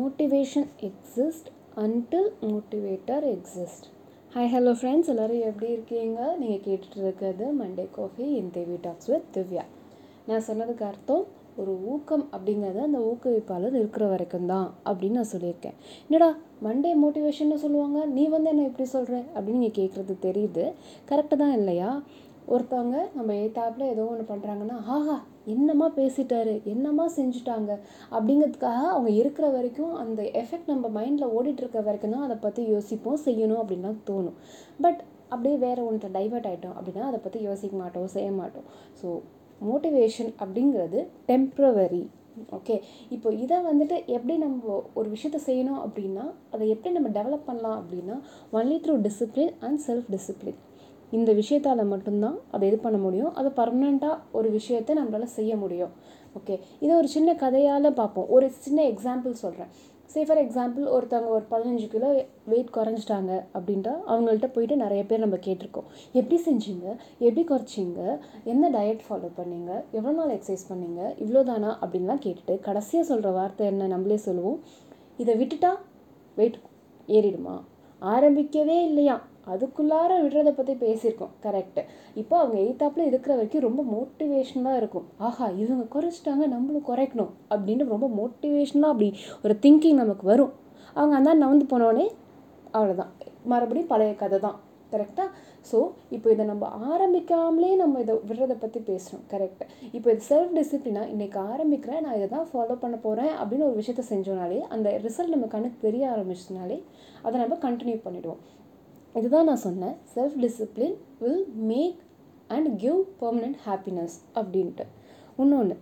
Motivation exist until motivator exist. Hi hello friends எல்லோரும் எப்படி இருக்கீங்க? நீங்கள் கேட்டுட்டு இருக்கிறது Monday coffee in Devi talks with Divya. நான் சொன்னதுக்கு அர்த்தம் ஒரு ஊக்கம் அப்படிங்கிறது அந்த ஊக்குவிப்பாளர் இருக்கிற வரைக்கும் தான் அப்படின்னு நான் சொல்லியிருக்கேன். என்னடா மண்டே மோட்டிவேஷன்னு சொல்லுவாங்க? நீ வந்து என்ன இப்படி சொல்கிற அப்படின்னு நீங்கள் கேட்குறது தெரியுது. கரெக்டு தான் இல்லையா? ஒருத்தவங்க நம்ம ஏத்தாப்பில் ஏதோ ஒன்று பண்ணுறாங்கன்னா ஆஹா என்னமா பேசிட்டாரு? என்னம்மா செஞ்சுட்டாங்க? அப்படிங்கிறதுக்காக அவங்க இருக்கிற வரைக்கும் அந்த எஃபெக்ட் நம்ம மைண்டில் ஓடிட்டு இருக்க வரைக்கும் தான் அதை பற்றி யோசிப்போம் செய்யணும் அப்படின்லாம் தோணும். பட் அப்படியே வேறு ஒன்றை டைவெர்ட் ஆகிட்டோம் அப்படின்னா அதை பற்றி யோசிக்க மாட்டோம் செய்ய மாட்டோம். ஸோ மோட்டிவேஷன் அப்படிங்கிறது டெம்ப்ரவரி ஓகே இப்போ இதை வந்துட்டு எப்படி நம்ம ஒரு விஷயத்த செய்யணும் அப்படின்னா அதை எப்படி நம்ம டெவலப் பண்ணலாம் அப்படின்னா only through discipline and self discipline இந்த விஷயத்தால் மட்டும்தான் அதை இது பண்ண முடியும். அதை பர்மனெண்ட்டாக ஒரு விஷயத்தை நம்மளால் செய்ய முடியும். ஓகே இதை ஒரு சின்ன கதையால் பார்ப்போம். ஒரு சின்ன எக்ஸாம்பிள் சொல்கிறேன் சே ஃபார் எக்ஸாம்பிள் ஒருத்தவங்க ஒரு பதினஞ்சு கிலோ வெயிட் குறைஞ்சிட்டாங்க அப்படின்ட்டா அவங்கள்ட்ட போயிட்டு நிறைய பேர் நம்ம கேட்டிருக்கோம். எப்படி செஞ்சீங்க? எப்படி குறைச்சிங்க? என்ன டயட் ஃபாலோ பண்ணீங்க? எவ்வளோ நாள் எக்ஸசைஸ் பண்ணீங்க? இவ்வளோ தானா அப்படின்லாம் கேட்டுட்டு கடைசியாக சொல்கிற வார்த்தை என்ன நம்மளே சொல்லுவோம். இதை விட்டுட்டா வெயிட் ஏறிடுமா? ஆரம்பிக்கவே இல்லையா அதுக்குள்ளார விடுறதை பற்றி பேசியிருக்கோம் கரெக்டு இப்போ அவங்க எய்த்தாப்பில் இருக்கிற வரைக்கும் ரொம்ப மோட்டிவேஷனாக இருக்கும். ஆஹா இவங்க குறைச்சிட்டாங்க நம்மளும் குறைக்கணும் அப்படின்னு ரொம்ப மோட்டிவேஷனாக அப்படி ஒரு திங்கிங் நமக்கு வரும். அவங்க அந்த நவந்து போனோடனே அவ்வளோதான் மறுபடியும் பழைய கதை தான் கரெக்டாக ஸோ இப்போ இதை நம்ம ஆரம்பிக்காமலே நம்ம இதை விடுறதை பற்றி பேசுகிறோம் கரெக்ட் இப்போ இது செல்ஃப் டிசிப்ளினாக இன்றைக்கி ஆரம்பிக்கிறேன் நான் இதை தான் ஃபாலோ பண்ண போகிறேன் அப்படின்னு ஒரு விஷயத்த செஞ்சோனாலே அந்த ரிசல்ட் நம்ம கணக்கு தெரிய ஆரம்பிச்சதுனாலே அதை நம்ம கண்டினியூ பண்ணிவிடுவோம் இதுதான் நான் சொன்னேன். Self discipline will make and give permanent happiness அப்படின்ட்டு. இன்னொன்று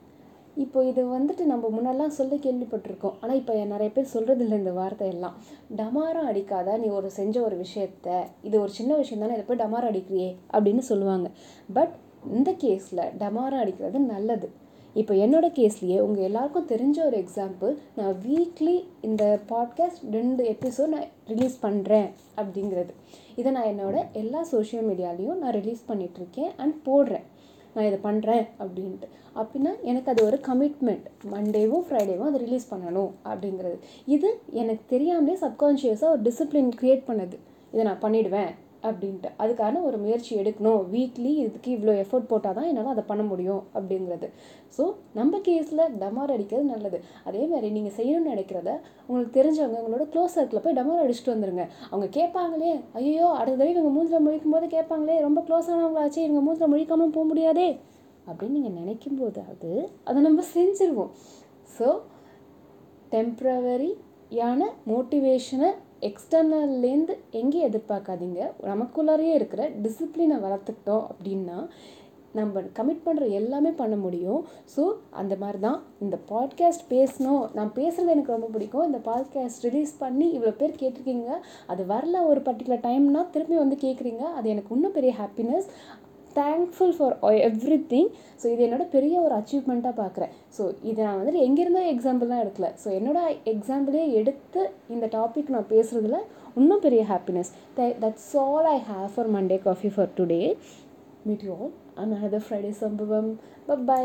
இப்போ இது வந்துட்டு நம்ம முன்னெல்லாம் சொல்லி கேள்விப்பட்டிருக்கோம். ஆனால் இப்போ நிறைய பேர் சொல்கிறது இல்லை இந்த வார்த்தையெல்லாம். டமாரம் அடிக்காத நீ ஒரு செஞ்ச ஒரு விஷயத்த இது ஒரு சின்ன விஷயம் தானே இதை போய் டமாரம் அடிக்கிறியே அப்படின்னு சொல்லுவாங்க. பட் இந்த கேஸில் டமாரம் அடிக்கிறது நல்லது. இப்போ என்னோடய கேஸ்லேயே உங்கள் எல்லாருக்கும் தெரிஞ்ச ஒரு எக்ஸாம்பிள் நான் வீக்லி இந்த பாட்காஸ்ட் ரெண்டு எபிசோட் நான் ரிலீஸ் பண்ணுறேன் அப்படிங்கிறது. இதை நான் என்னோடய எல்லா சோஷியல் மீடியாலேயும் நான் ரிலீஸ் பண்ணிகிட்ருக்கேன் அண்ட் போடுறேன். நான் இதை பண்ணுறேன் அப்படின்ட்டு. அப்படின்னா எனக்கு அது ஒரு கமிட்மெண்ட் மண்டேவும் ஃப்ரைடேவும் அதை ரிலீஸ் பண்ணணும் அப்படிங்கிறது. இது எனக்கு தெரியாமலே சப்கான்ஷியஸாக ஒரு டிசிப்ளின் க்ரியேட் பண்ணுது. இதை நான் பண்ணிவிடுவேன் அப்படின்ட்டு. அதுக்கான ஒரு முயற்சி எடுக்கணும். வீக்லி இதுக்கு இவ்வளோ எஃபர்ட் போட்டால் தான் என்னால் அதை பண்ண முடியும் அப்படிங்கிறது. ஸோ நம்ம கேஸில் டமார் அடிக்கிறது நல்லது. அதே மாதிரி நீங்கள் செய்யணும்னு நினைக்கிறத உங்களுக்கு தெரிஞ்சவங்க உங்களோட க்ளோஸ் சர்க்கிளில் போய் டமார் அடிச்சுட்டு வந்துருங்க. அவங்க கேட்பாங்களே ஐயோ அடுத்த தடவை இவங்க மூஞ்சில் முழிக்கும் போது கேட்பாங்களே ரொம்ப க்ளோஸ் ஆனவங்களாச்சு இவங்க மூஞ்சில் முழிக்காமல் போக முடியாதே. அப்படின்னு நீங்கள் நினைக்கும் போது அது அதை நம்ம செஞ்சுருவோம். ஸோ டெம்ப்ரவரியான மோட்டிவேஷனை எக்ஸ்டர்னல்லேருந்து எங்கேயும் எதிர்பார்க்காதீங்க? நமக்குள்ளாரையே இருக்கிற டிசிப்ளினை வளர்த்துக்கிட்டோம் அப்படின்னா நம்ம கமிட் பண்ணுற எல்லாமே பண்ண முடியும். ஸோ அந்த மாதிரி தான் இந்த பாட்காஸ்ட் பேசணும். நான் பேசுகிறது எனக்கு ரொம்ப பிடிக்கும். இந்த பாட்காஸ்ட் ரிலீஸ் பண்ணி இவ்வளோ பேர் கேட்டிருக்கீங்க. அது வரல ஒரு பர்டிகுலர் டைம்னால் திரும்பி வந்து கேட்குறீங்க. அது எனக்கு இன்னும் பெரிய happiness thankful for everything so இது என்னோடய பெரிய ஒரு அச்சீவ்மெண்ட்டாக பார்க்குறேன் ஸோ இதை நான் வந்துட்டு எங்கேருந்தோ எக்ஸாம்பிள்லாம் எடுக்கல. ஸோ என்னோட எக்ஸாம்பிளே எடுத்து இந்த டாபிக் நான் பேசுகிறதுல இன்னும் பெரிய happiness that's all I have for Monday coffee for today meet you all and another Friday சம்பவம் பை